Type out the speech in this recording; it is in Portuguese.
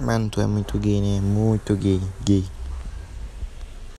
Mano, tu é muito gay, né? Muito gay, gay.